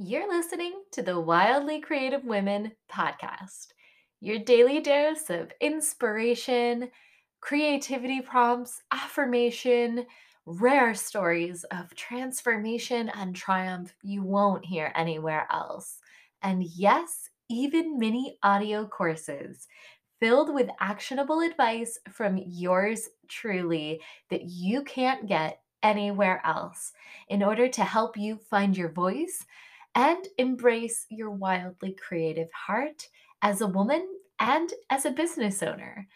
You're listening to the Wildly Creative Women podcast, your daily dose of inspiration, creativity prompts, affirmation, rare stories of transformation and triumph you won't hear anywhere else. And yes, even mini audio courses filled with actionable advice from yours truly that you can't get anywhere else in order to help you find your voice and embrace your wildly creative heart as a woman and as a business owner.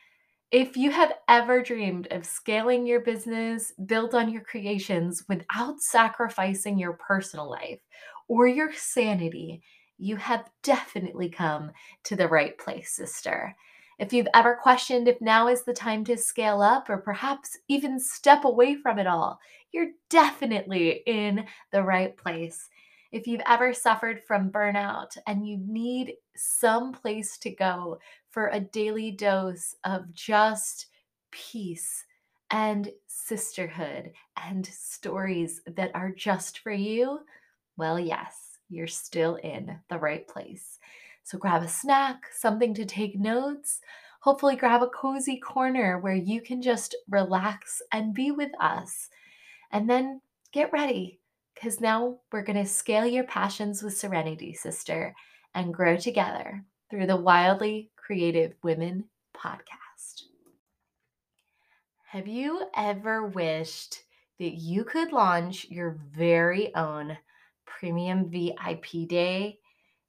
If you have ever dreamed of scaling your business build on your creations without sacrificing your personal life or your sanity, you have definitely come to the right place, sister. If you've ever questioned if now is the time to scale up or perhaps even step away from it all, you're definitely in the right place. If you've ever suffered from burnout and you need some place to go for a daily dose of just peace and sisterhood and stories that are just for you, well, yes, you're still in the right place. So grab a snack, something to take notes. Hopefully, grab a cozy corner where you can just relax and be with us. And then get ready because now we're going to scale your passions with serenity, sister, and grow together through the Wildly Creative Women podcast. Have you ever wished that you could launch your very own premium VIP day?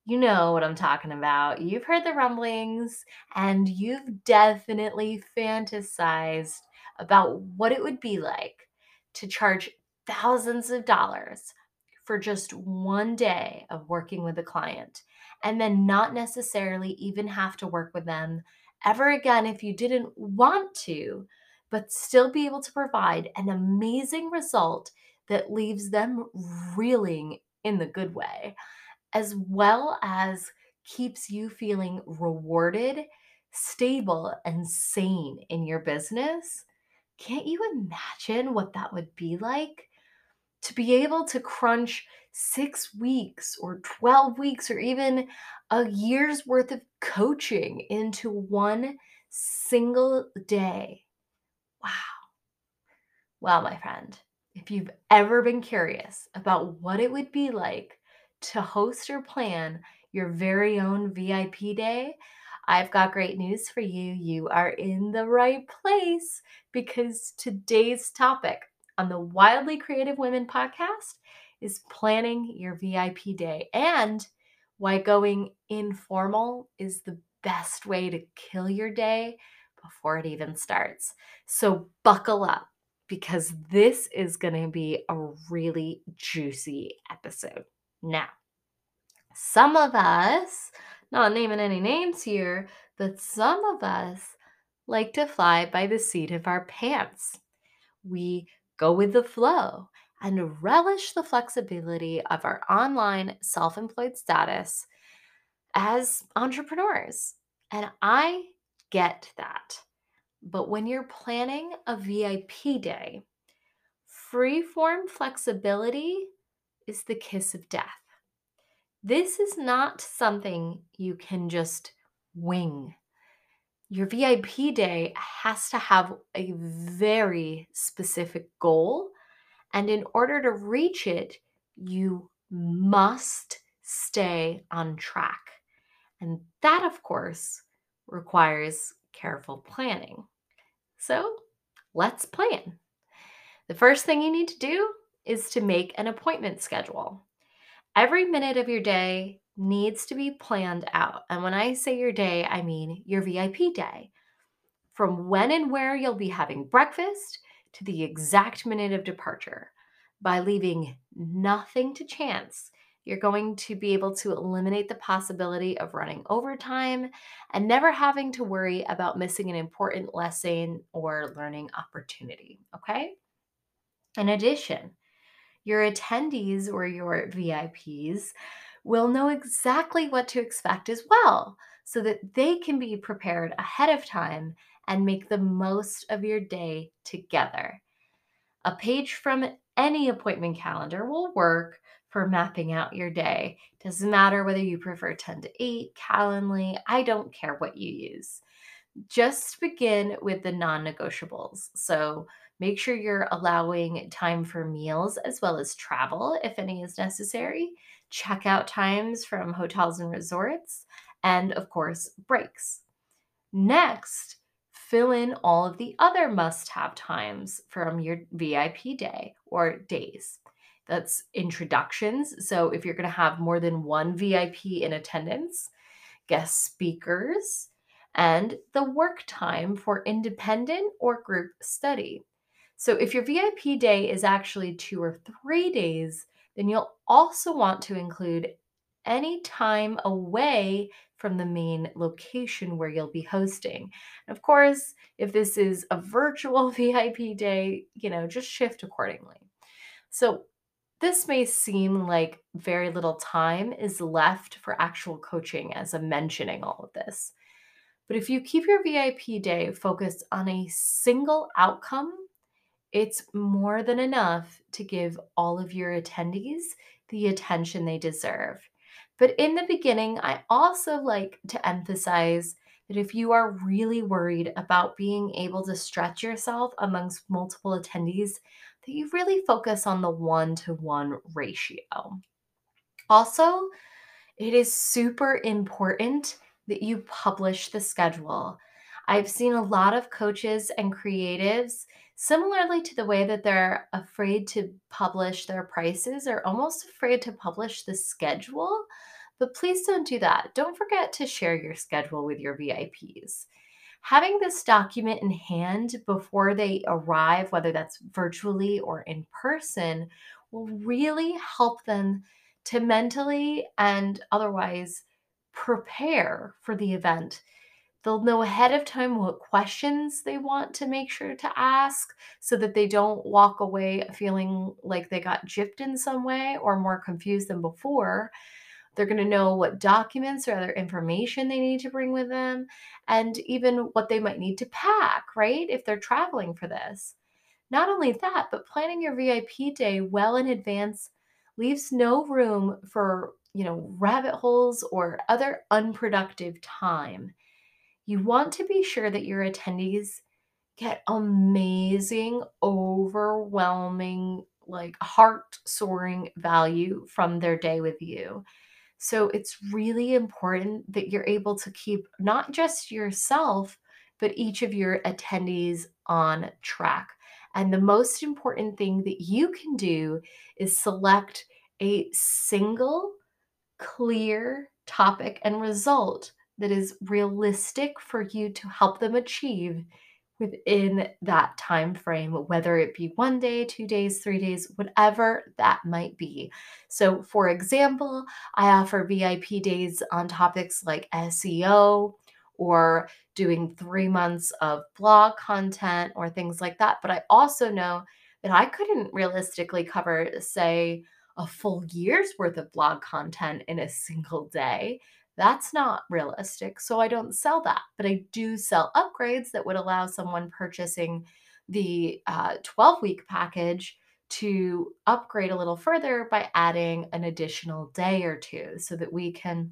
You know what I'm talking about. You've heard the rumblings, and you've definitely fantasized about what it would be like to charge thousands of dollars for just one day of working with a client and then not necessarily even have to work with them ever again if you didn't want to, but still be able to provide an amazing result that leaves them reeling in the good way, as well as keeps you feeling rewarded, stable, and sane in your business. Can't you imagine what that would be like? To be able to crunch six weeks or 12 weeks or even a year's worth of coaching into one single day. Wow. Well, my friend, if you've ever been curious about what it would be like to host or plan your very own VIP day, I've got great news for you. You are in the right place because today's topic on the Wildly Creative Women podcast is planning your VIP day and why going informal is the best way to kill your day before it even starts. So buckle up because this is going to be a really juicy episode. Now, some of us, not naming any names here, but some of us like to fly by the seat of our pants. We go with the flow, and relish the flexibility of our online self employed status as entrepreneurs. And I get that. But when you're planning a VIP day, freeform flexibility is the kiss of death. This is not something you can just wing your VIP day has to have a very specific goal. And in order to reach it, you must stay on track. And that, of course, requires careful planning. So let's plan. The first thing you need to do is to make an appointment schedule. Every minute of your day needs to be planned out. And when I say your day, I mean your VIP day. From when and where you'll be having breakfast to the exact minute of departure. By leaving nothing to chance, you're going to be able to eliminate the possibility of running overtime and never having to worry about missing an important lesson or learning opportunity. Okay? In addition, your attendees or your VIPs will know exactly what to expect as well so that they can be prepared ahead of time and make the most of your day together. A page from any appointment calendar will work for mapping out your day. Doesn't matter whether you prefer 10to8, Calendly, I don't care what you use. Just begin with the non negotiables. So make sure you're allowing time for meals as well as travel if any is necessary, checkout times from hotels and resorts, and of course, breaks. Next, fill in all of the other must have times from your VIP day or days. That's introductions. So if you're going to have more than one VIP in attendance, guest speakers, and the work time for independent or group study. So if your VIP day is actually two or three days, then you'll also want to include any time away from the main location where you'll be hosting. And of course, if this is a virtual VIP day, you know, just shift accordingly. So this may seem like very little time is left for actual coaching as I'm mentioning all of this. But if you keep your VIP day focused on a single outcome, it's more than enough to give all of your attendees the attention they deserve. But in the beginning, I also like to emphasize that if you are really worried about being able to stretch yourself amongst multiple attendees, that you really focus on the one to one ratio. Also, it is super important that you publish the schedule. I've seen a lot of coaches and creatives, similarly to the way that they're afraid to publish their prices, are almost afraid to publish the schedule. But please don't do that. Don't forget to share your schedule with your VIPs. Having this document in hand before they arrive, whether that's virtually or in person, will really help them to mentally and otherwise prepare for the event. They'll know ahead of time what questions they want to make sure to ask so that they don't walk away feeling like they got gypped in some way or more confused than before. They're going to know what documents or other information they need to bring with them and even what they might need to pack, right? If they're traveling for this. Not only that, but planning your VIP day well in advance leaves no room for you know, rabbit holes or other unproductive time. You want to be sure that your attendees get amazing, overwhelming, like heart soaring value from their day with you. So it's really important that you're able to keep not just yourself, but each of your attendees on track. And the most important thing that you can do is select a single clear topic and result that is realistic for you to help them achieve within that time frame whether it be one day two days three days whatever that might be so for example i offer vip days on topics like seo or doing three months of blog content or things like that but i also know that i couldn't realistically cover say a full year's worth of blog content in a single day. That's not realistic. So I don't sell that, but I do sell upgrades that would allow someone purchasing the 12 uh, week package to upgrade a little further by adding an additional day or two so that we can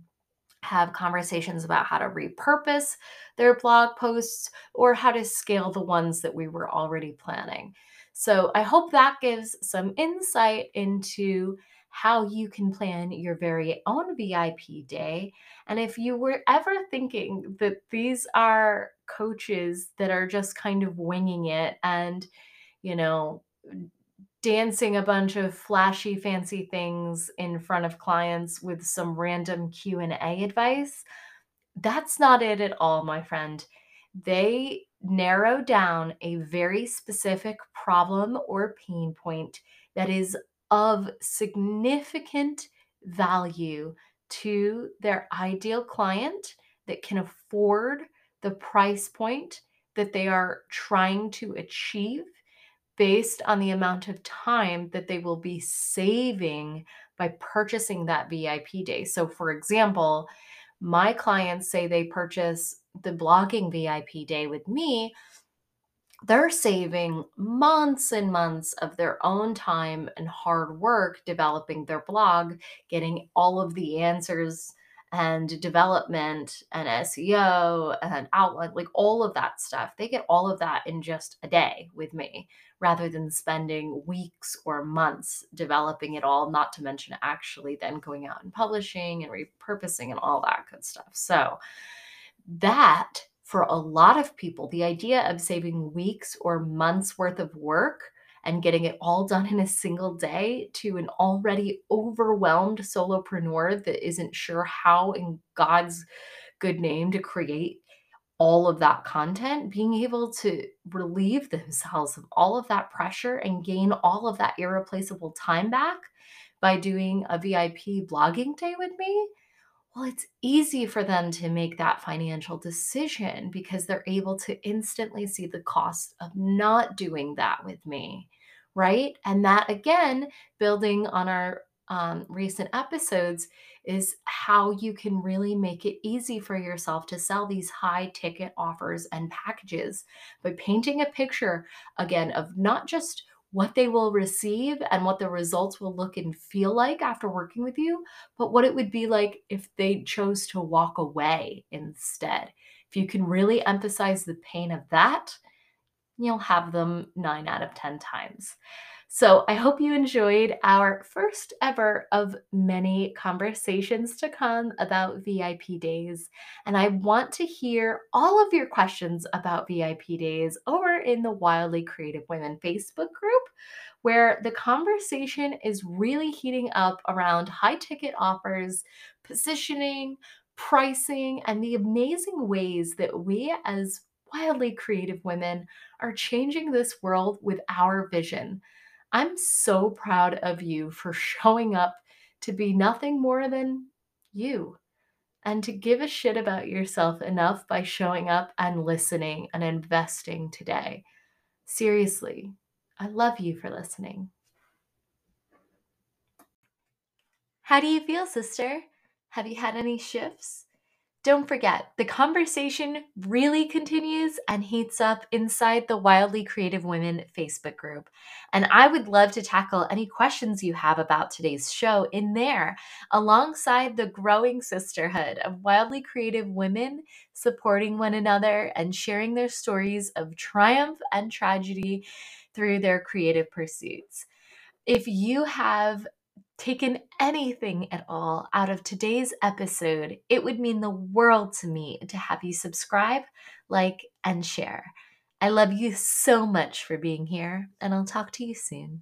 have conversations about how to repurpose their blog posts or how to scale the ones that we were already planning. So I hope that gives some insight into how you can plan your very own VIP day. And if you were ever thinking that these are coaches that are just kind of winging it and, you know, dancing a bunch of flashy fancy things in front of clients with some random Q&A advice, that's not it at all, my friend. They narrow down a very specific problem or pain point that is of significant value to their ideal client that can afford the price point that they are trying to achieve based on the amount of time that they will be saving by purchasing that VIP day. So, for example, my clients say they purchase the blogging VIP day with me they're saving months and months of their own time and hard work developing their blog, getting all of the answers and development and SEO and outline, like all of that stuff. They get all of that in just a day with me rather than spending weeks or months developing it all, not to mention actually then going out and publishing and repurposing and all that good stuff. So, that for a lot of people, the idea of saving weeks or months worth of work and getting it all done in a single day to an already overwhelmed solopreneur that isn't sure how, in God's good name, to create all of that content, being able to relieve themselves of all of that pressure and gain all of that irreplaceable time back by doing a VIP blogging day with me well, it's easy for them to make that financial decision because they're able to instantly see the cost of not doing that with me, right? And that, again, building on our um, recent episodes, is how you can really make it easy for yourself to sell these high ticket offers and packages by painting a picture, again, of not just what they will receive and what the results will look and feel like after working with you, but what it would be like if they chose to walk away instead. If you can really emphasize the pain of that, you'll have them nine out of 10 times. So I hope you enjoyed our first ever of many conversations to come about VIP days. And I want to hear all of your questions about VIP days over in the Wildly Creative Women Facebook group, where the conversation is really heating up around high ticket offers, positioning, pricing, and the amazing ways that we as wildly creative women are changing this world with our vision. I'm so proud of you for showing up to be nothing more than you and to give a shit about yourself enough by showing up and listening and investing today. Seriously, I love you for listening. How do you feel, sister? Have you had any shifts? Don't forget, the conversation really continues and heats up inside the Wildly Creative Women Facebook group. And I would love to tackle any questions you have about today's show in there, alongside the growing sisterhood of wildly creative women supporting one another and sharing their stories of triumph and tragedy through their creative pursuits. If you have taken anything at all out of today's episode, it would mean the world to me to have you subscribe, like, and share. I love you so much for being here, and I'll talk to you soon.